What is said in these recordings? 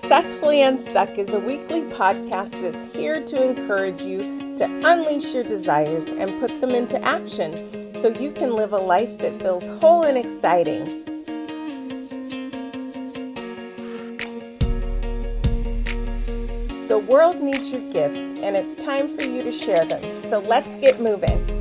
Successfully Unstuck is a weekly podcast that's here to encourage you to unleash your desires and put them into action so you can live a life that feels whole and exciting. The world needs your gifts, and it's time for you to share them. So let's get moving.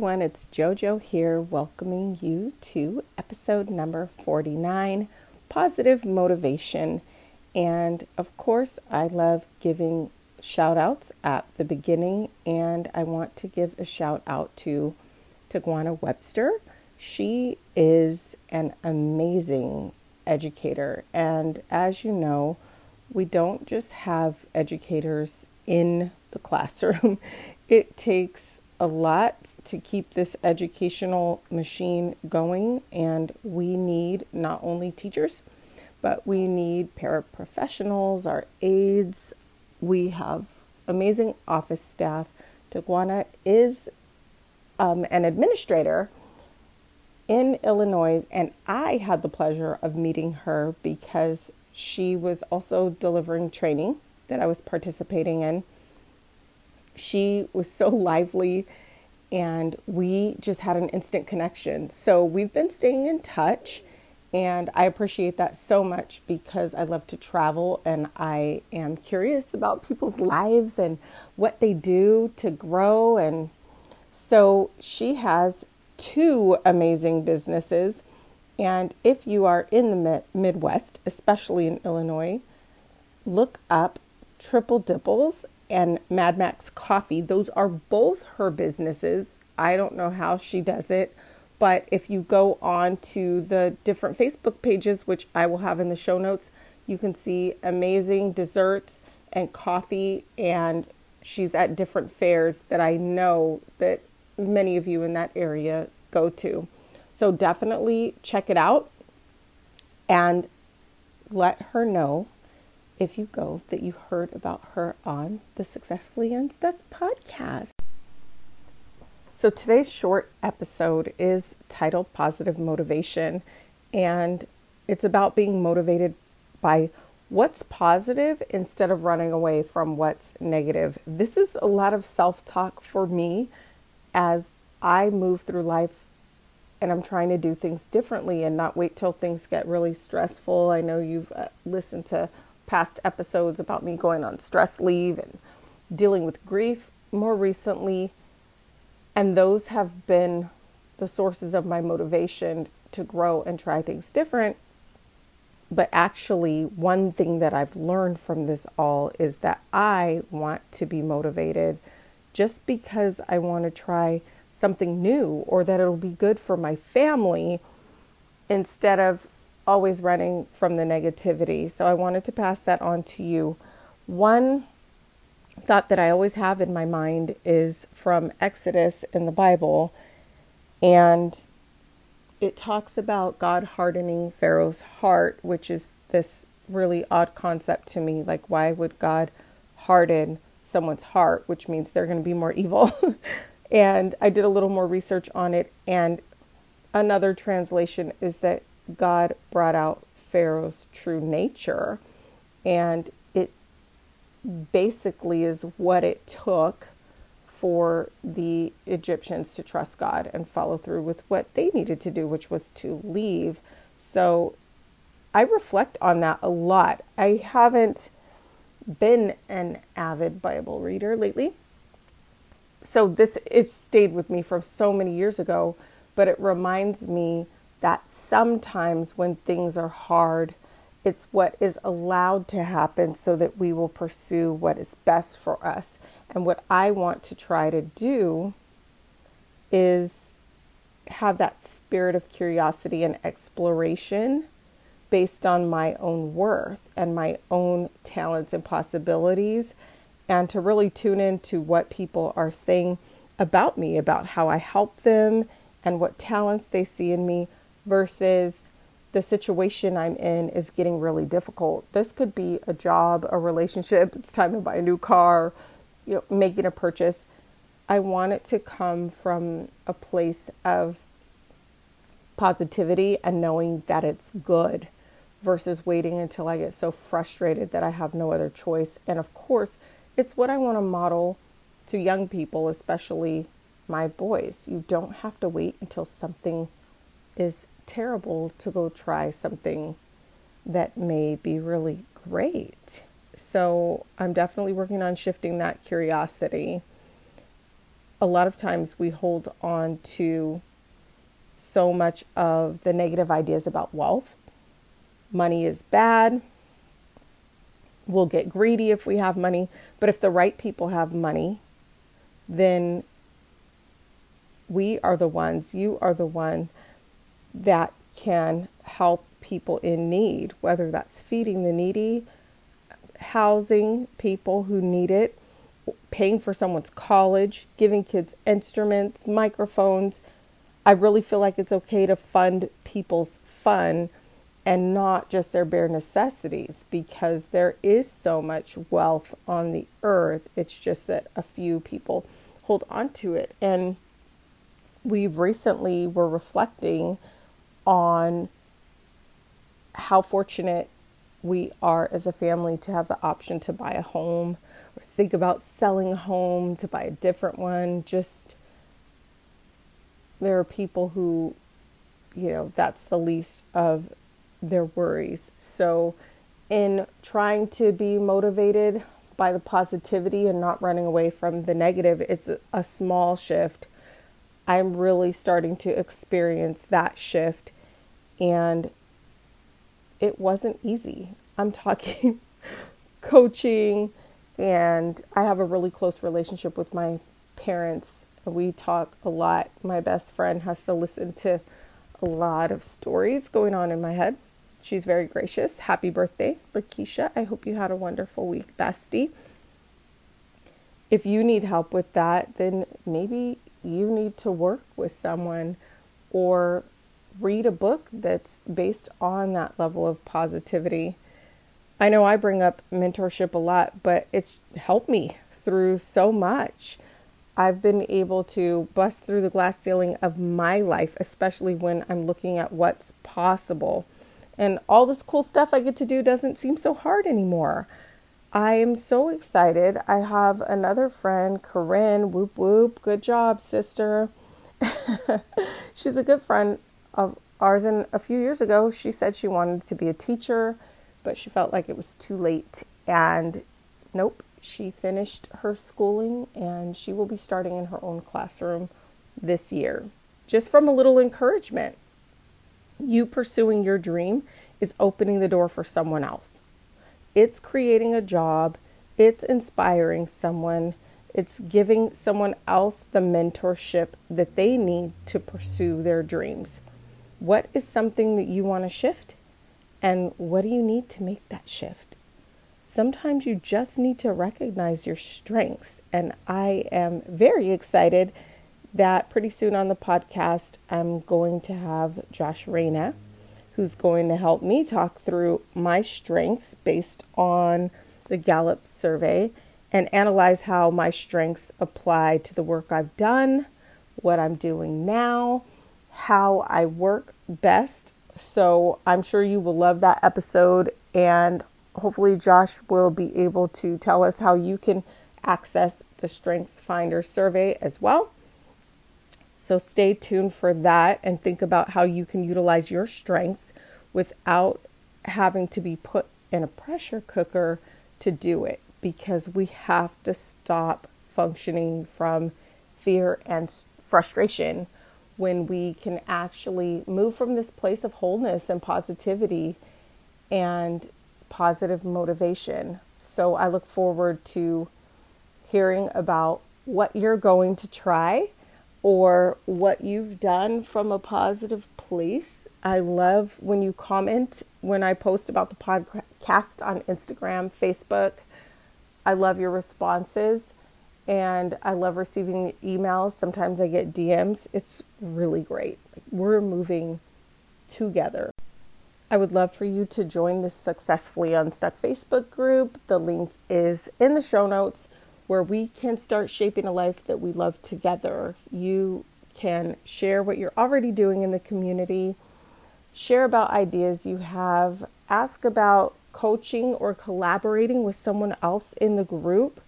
Everyone. It's JoJo here, welcoming you to episode number 49 Positive Motivation. And of course, I love giving shout outs at the beginning, and I want to give a shout out to Tagwana Webster. She is an amazing educator, and as you know, we don't just have educators in the classroom, it takes a lot to keep this educational machine going, and we need not only teachers, but we need paraprofessionals, our aides. We have amazing office staff. Tagwana is um, an administrator in Illinois, and I had the pleasure of meeting her because she was also delivering training that I was participating in she was so lively and we just had an instant connection. So we've been staying in touch and I appreciate that so much because I love to travel and I am curious about people's lives and what they do to grow and so she has two amazing businesses and if you are in the Midwest, especially in Illinois, look up Triple Dipples and MadMac's Coffee. Those are both her businesses. I don't know how she does it, but if you go on to the different Facebook pages, which I will have in the show notes, you can see amazing desserts and coffee and she's at different fairs that I know that many of you in that area go to. So definitely check it out and let her know if you go that you heard about her on the Successfully Unstuck podcast. So today's short episode is titled Positive Motivation, and it's about being motivated by what's positive instead of running away from what's negative. This is a lot of self talk for me as I move through life and I'm trying to do things differently and not wait till things get really stressful. I know you've uh, listened to past episodes about me going on stress leave and dealing with grief more recently. And those have been the sources of my motivation to grow and try things different. But actually, one thing that I've learned from this all is that I want to be motivated just because I want to try something new or that it'll be good for my family instead of always running from the negativity. So I wanted to pass that on to you. One thought that I always have in my mind is from Exodus in the Bible, and it talks about God hardening Pharaoh's heart, which is this really odd concept to me. Like, why would God harden someone's heart, which means they're going to be more evil? and I did a little more research on it, and another translation is that God brought out Pharaoh's true nature. And it basically is what it took for the Egyptians to trust God and follow through with what they needed to do, which was to leave. So I reflect on that a lot. I haven't been an avid Bible reader lately. So this it stayed with me from so many years ago, but it reminds me that sometimes when things are hard, it's what is allowed to happen so that we will pursue what is best for us. And what I want to try to do is have that spirit of curiosity and exploration based on my own worth and my own talents and possibilities, and to really tune into what people are saying about me, about how I help them, and what talents they see in me versus the situation I'm in is getting really difficult. This could be a job, a relationship, it's time to buy a new car, you know, making a purchase. I want it to come from a place of positivity and knowing that it's good versus waiting until I get so frustrated that I have no other choice. And of course, it's what I want to model to young people, especially my boys. You don't have to wait until something is terrible to go try something that may be really great. So I'm definitely working on shifting that curiosity. A lot of times we hold on to so much of the negative ideas about wealth. Money is bad. We'll get greedy if we have money. But if the right people have money, then we are the ones, you are the one that can help people in need, whether that's feeding the needy, housing people who need it, paying for someone's college, giving kids instruments, microphones. I really feel like it's okay to fund people's fun and not just their bare necessities because there is so much wealth on the earth. It's just that a few people hold on to it. And we recently were reflecting on how fortunate we are as a family to have the option to buy a home or think about selling a home to buy a different one. Just there are people who, you know, that's the least of their worries. So, in trying to be motivated by the positivity and not running away from the negative, it's a, small shift. I'm really starting to experience that shift, and it wasn't easy. I'm talking coaching, and I have a really close relationship with my parents. We talk a lot. My best friend has to listen to a lot of stories going on in my head. She's very gracious. Happy birthday, Lakeisha. I hope you had a wonderful week, bestie. If you need help with that, then maybe you need to work with someone or read a book that's based on that level of positivity. I know I bring up mentorship a lot, but it's helped me through so much. I've been able to bust through the glass ceiling of my life, especially when I'm looking at what's possible. And all this cool stuff I get to do doesn't seem so hard anymore. I am so excited. I have another friend, Corinne. Whoop whoop. Good job, sister. She's a good friend of ours. And a few years ago, she said she wanted to be a teacher, but she felt like it was too late. And nope, she finished her schooling and she will be starting in her own classroom this year. Just from a little encouragement. You pursuing your dream is opening the door for someone else it's creating a job, it's inspiring someone, it's giving someone else the mentorship that they need to pursue their dreams. What is something that you want to shift? And what do you need to make that shift? Sometimes you just need to recognize your strengths. And I am very excited that pretty soon on the podcast, I'm going to have Josh Reyna who's going to help me talk through my strengths based on the Gallup survey and analyze how my strengths apply to the work I've done, what I'm doing now, how I work best. So I'm sure you will love that episode, and hopefully, Josh will be able to tell us how you can access the Strengths Finder survey as well. So stay tuned for that and think about how you can utilize your strengths without having to be put in a pressure cooker to do it because we have to stop functioning from fear and frustration when we can actually move from this place of wholeness and positivity and positive motivation. So I look forward to hearing about what you're going to try or what you've done from a positive place. I love when you comment when I post about the podcast on Instagram, Facebook. I love your responses. And I love receiving emails. Sometimes I get DMs. It's really great. We're moving together. I would love for you to join the Successfully Unstuck Facebook group. The link is in the show notes where we can start shaping a life that we love together. You can share what you're already doing in the community, share about ideas you have, ask about coaching or collaborating with someone else in the group.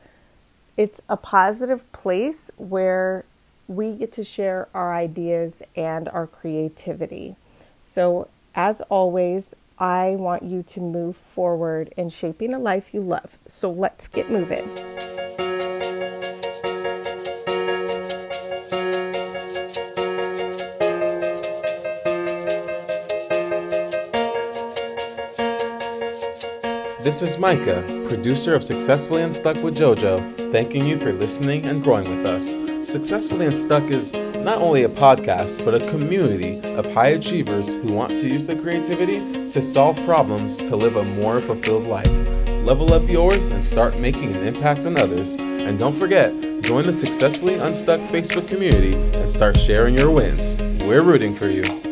It's a positive place where we get to share our ideas and our creativity. So, as always, I want you to move forward in shaping a life you love. So, let's get moving. This is Micah, producer of Successfully Unstuck with JoJo, thanking you for listening and growing with us. Successfully Unstuck is not only a podcast, but a community of high achievers who want to use their creativity to solve problems to live a more fulfilled life. Level up yours and start making an impact on others. And don't forget, join the Successfully Unstuck Facebook community and start sharing your wins. We're rooting for you.